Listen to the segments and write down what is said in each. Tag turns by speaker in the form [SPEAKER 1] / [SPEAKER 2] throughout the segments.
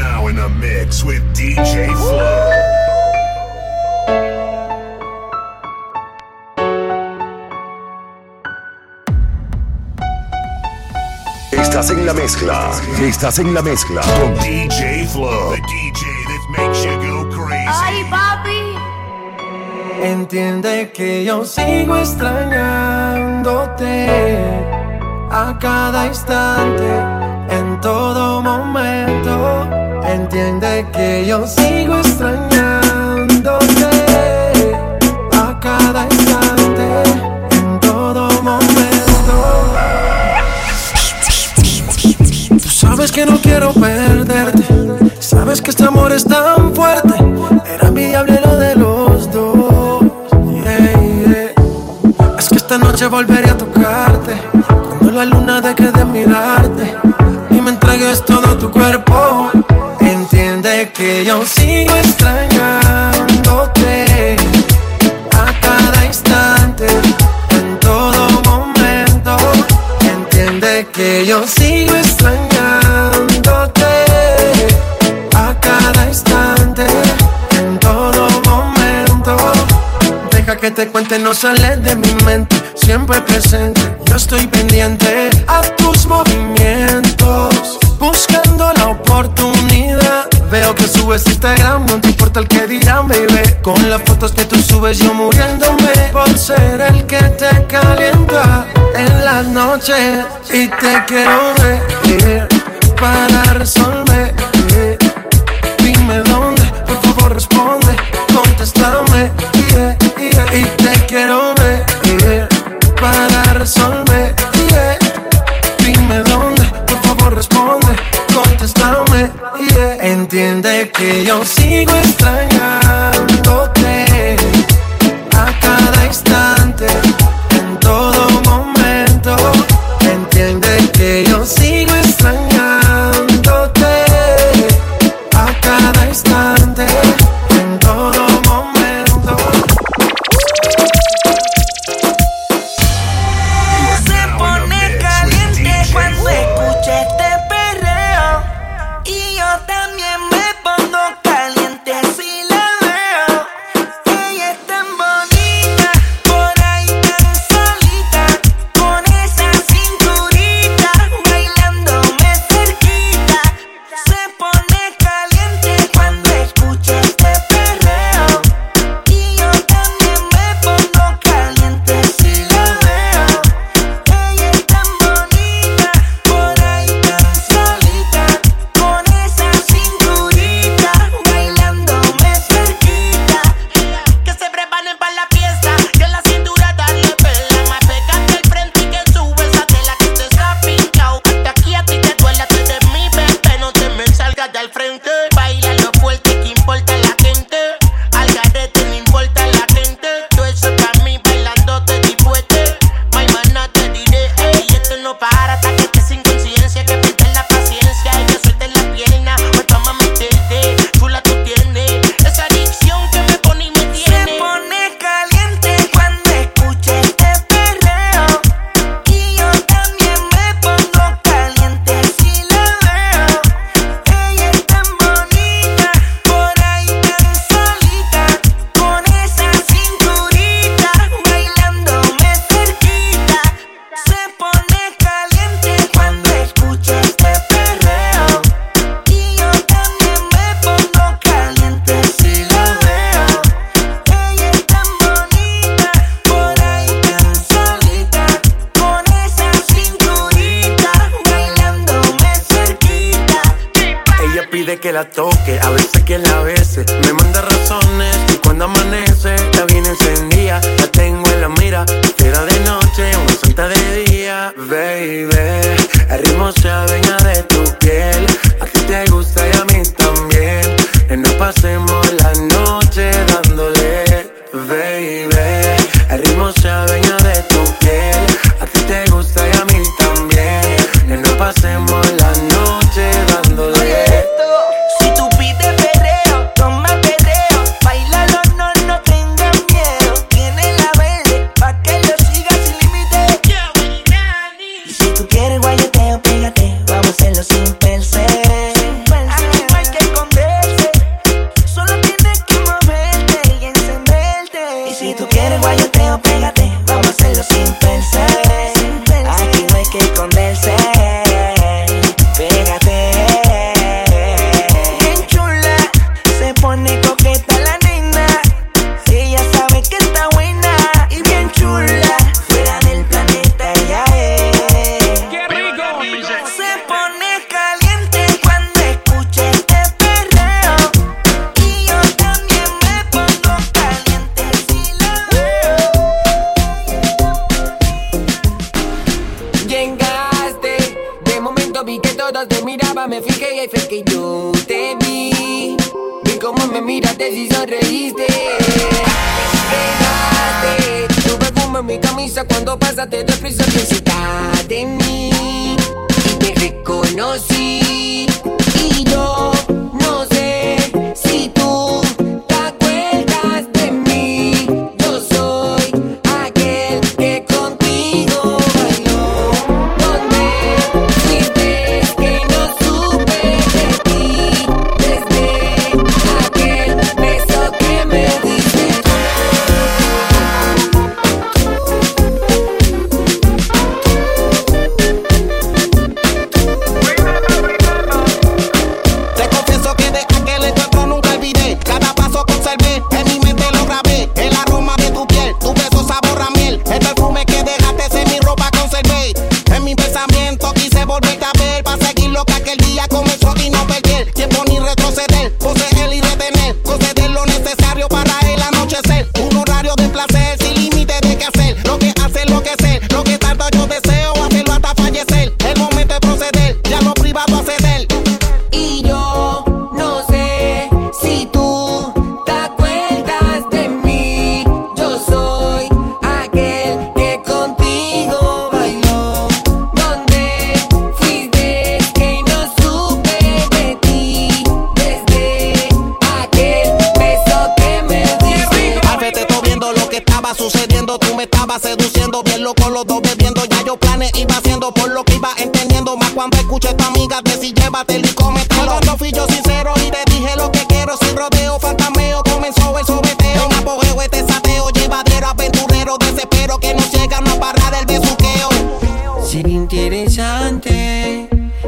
[SPEAKER 1] now in the mix with DJ Flow.
[SPEAKER 2] Estás en la mezcla. Estás en la mezcla con
[SPEAKER 1] DJ Flow. The DJ that makes you go crazy.
[SPEAKER 3] Ay, papi.
[SPEAKER 4] Entiende que yo sigo extrañándote a cada instante, en todo momento entiende que yo sigo extrañándote a cada instante, en todo momento. Tú sabes que no quiero perderte, sabes que este amor es tan fuerte, era mi diablero de los dos. Es que esta noche volveré y aún sigo extrañándote a cada instante, en todo momento. Entiende que yo sigo extrañándote a cada instante, en todo momento. Deja que te cuente, no sales de mí que subes a Instagram, no te importa el que dirán, baby. Con las fotos que tú subes, yo muriéndome por ser el que te calienta en las noches. Y te quiero ver para resolver. Dime dónde, por favor, responde, contéstame. Y te quiero ver para resolver. entiende que yo sigo extrañando El ritmo se ve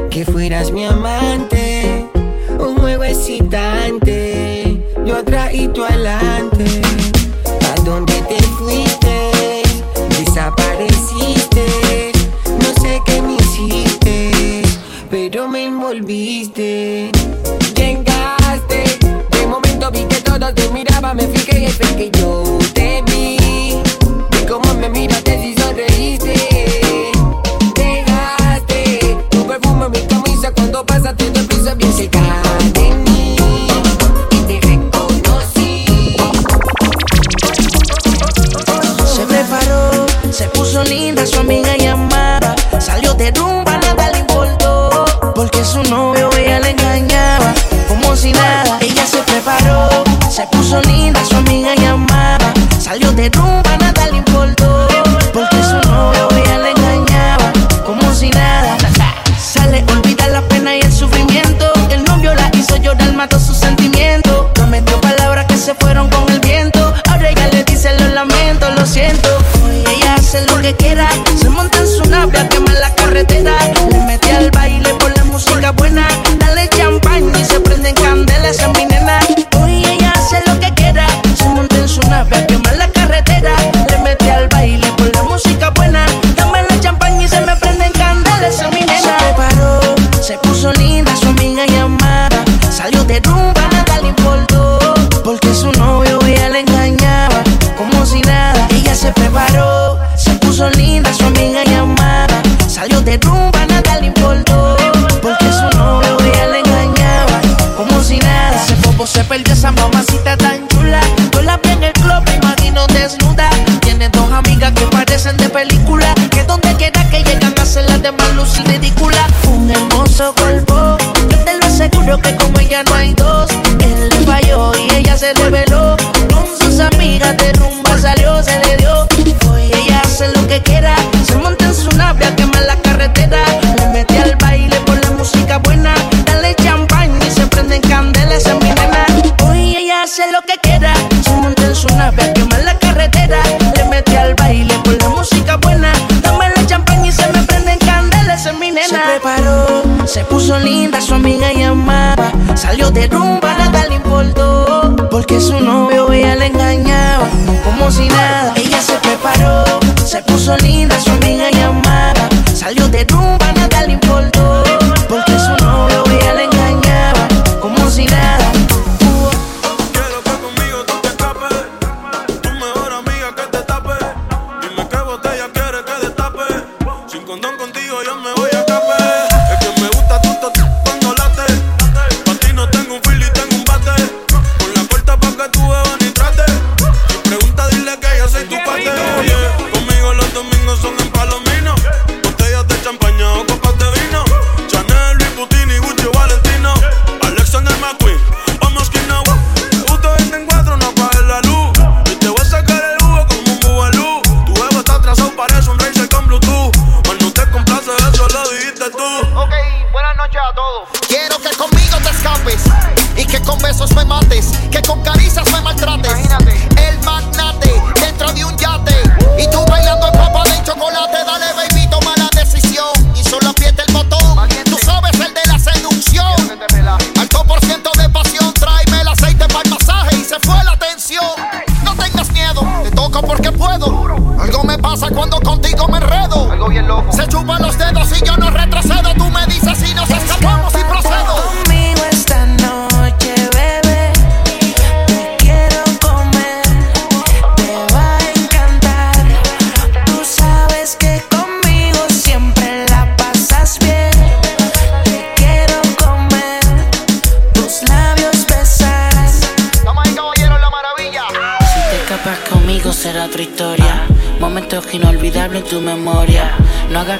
[SPEAKER 4] que
[SPEAKER 3] fueras mi amante. Un juego excitante, yo atrás tu tú adelante. ¿A dónde te fuiste? Desapareciste, no sé qué me hiciste, pero me envolviste. Llegaste, de momento vi que todos te miraban, me fijé y
[SPEAKER 5] es que
[SPEAKER 6] yo.
[SPEAKER 5] eso no puso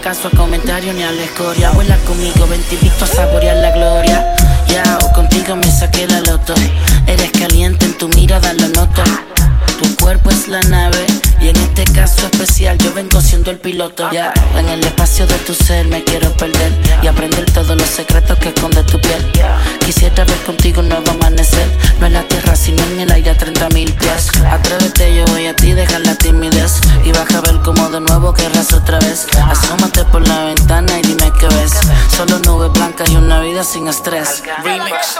[SPEAKER 5] caso a comentarios ni a la escoria. Vuela conmigo, ven te invito a saborear la gloria. Ya, o contigo me saqué la loto. Eres caliente, en tu mirada lo noto. Tu cuerpo es la nave y en este caso especial yo vengo siendo el piloto. Yeah. En el espacio de tu ser me quiero perder y aprender todos los secretos que esconde tu piel. Quisiera ver contigo un nuevo amanecer. No en la tierra, sino en el aire a 30 mil pies. Atrévete, yo voy a ti, deja la timidez. Y vas a ver cómo de nuevo querrás otra vez. Asómate por la ventana y dime qué ves. Solo nubes blancas y una vida sin estrés.
[SPEAKER 7] Remix.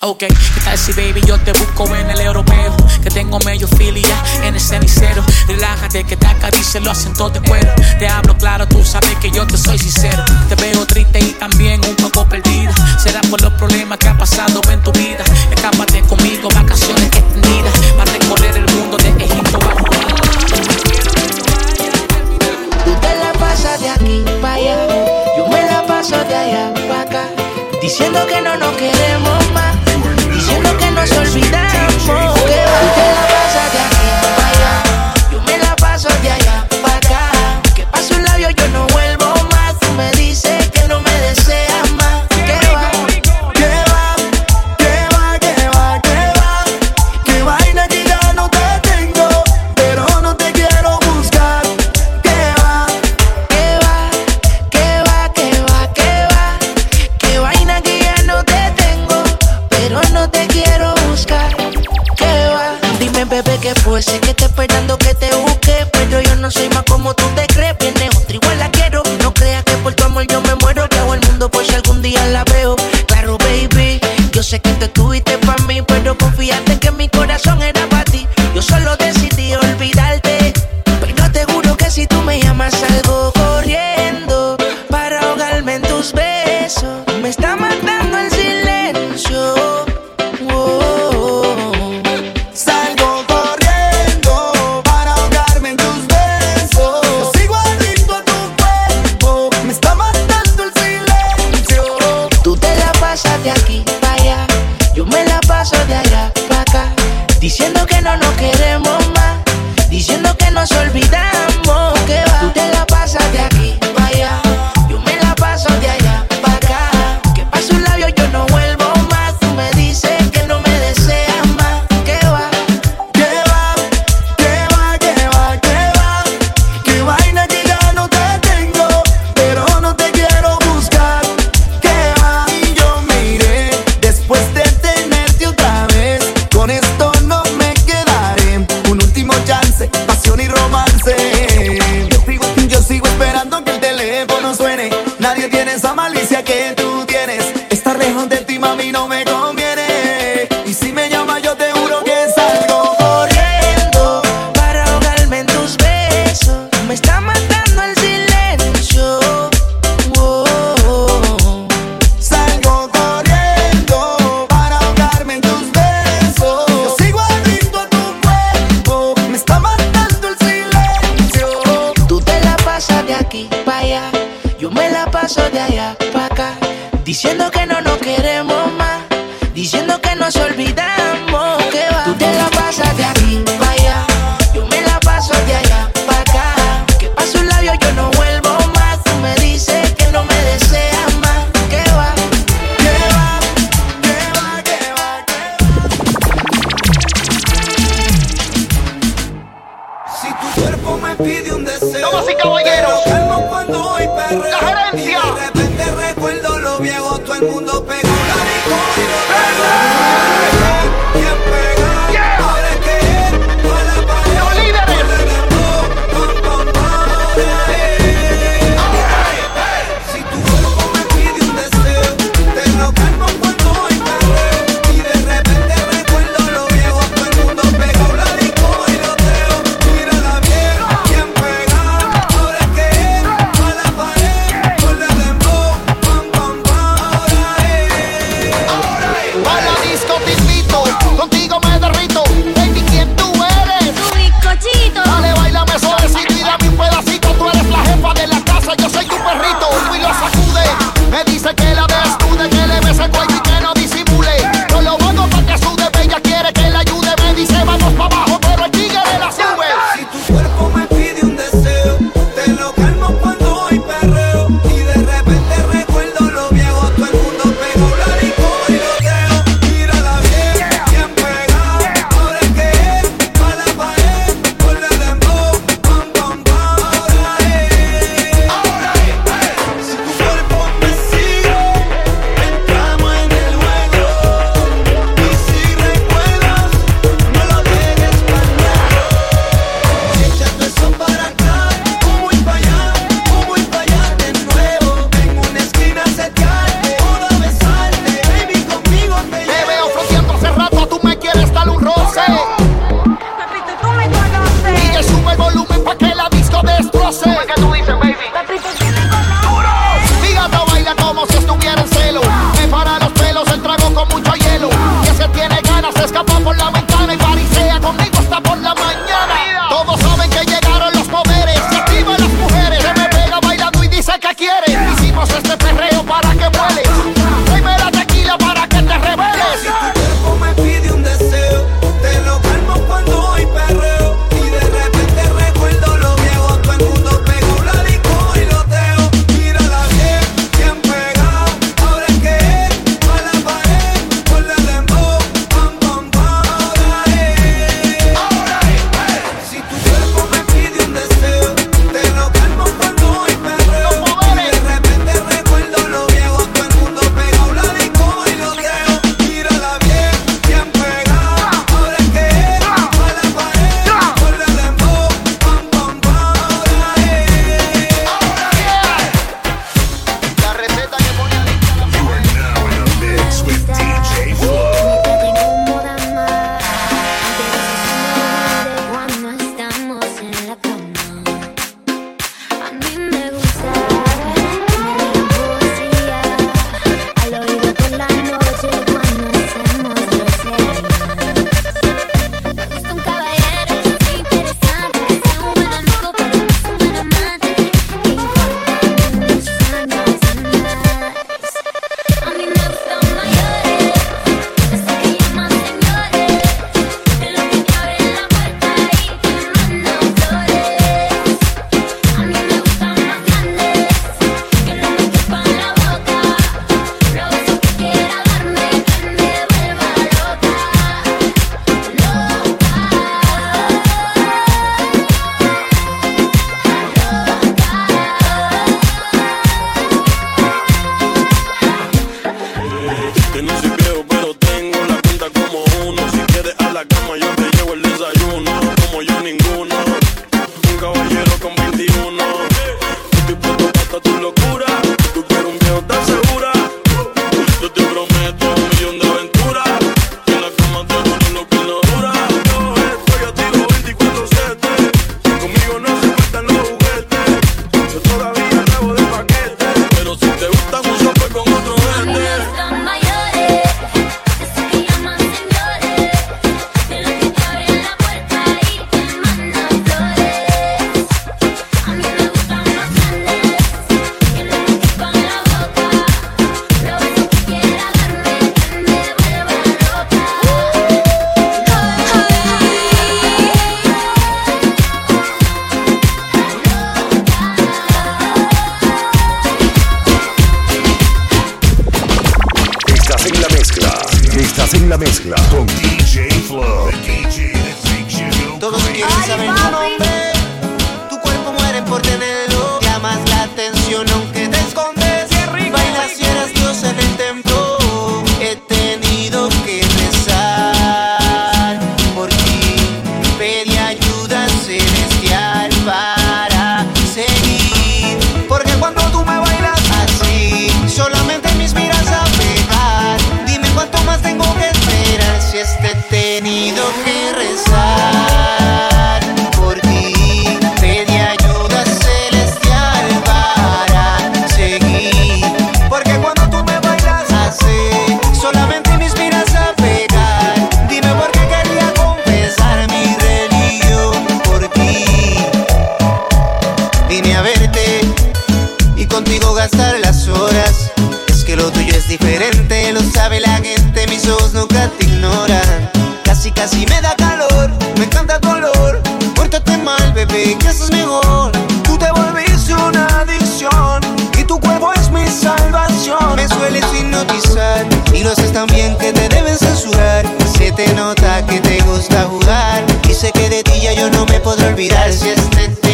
[SPEAKER 7] Ok, ¿qué tal si baby yo te busco en el europeo? Que tengo medio filia en el cenicero. Relájate que te acaricio los asientos de cuero. Te hablo claro, tú sabes que yo te soy sincero. Te veo triste y también un poco perdida. Será por los problemas que ha pasado en tu vida. Escápate conmigo, vacaciones extendidas. Para recorrer el
[SPEAKER 5] como tú te crees, viene otra igual la quiero. No creas que por tu amor yo me muero, que hago el mundo por si algún día la veo. Claro, baby, yo sé que te inside. de
[SPEAKER 8] ti
[SPEAKER 9] ya yo no me podré olvidar. Si
[SPEAKER 10] es neta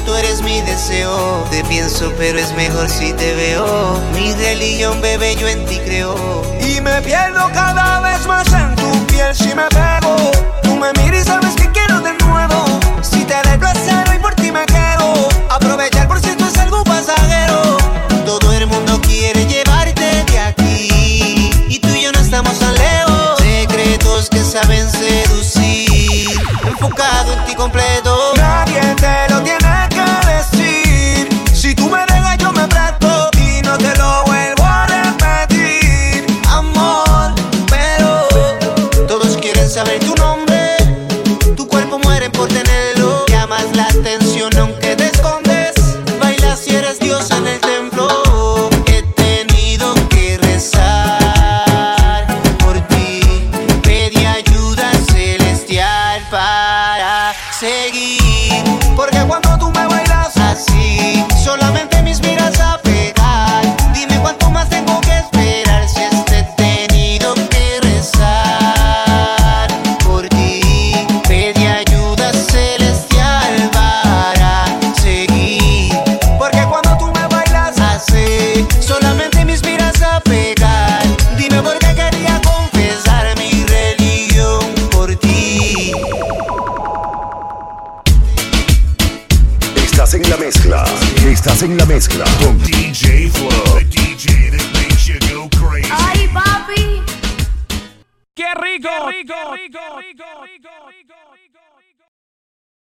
[SPEAKER 10] tú
[SPEAKER 9] eres mi deseo. Te pienso, pero es mejor si te veo. Mi religión, bebé, yo en ti creo.
[SPEAKER 10] Y me pierdo cada vez más en tu piel si me pego. Tú me miras Porque cuando tú
[SPEAKER 2] Mezcla.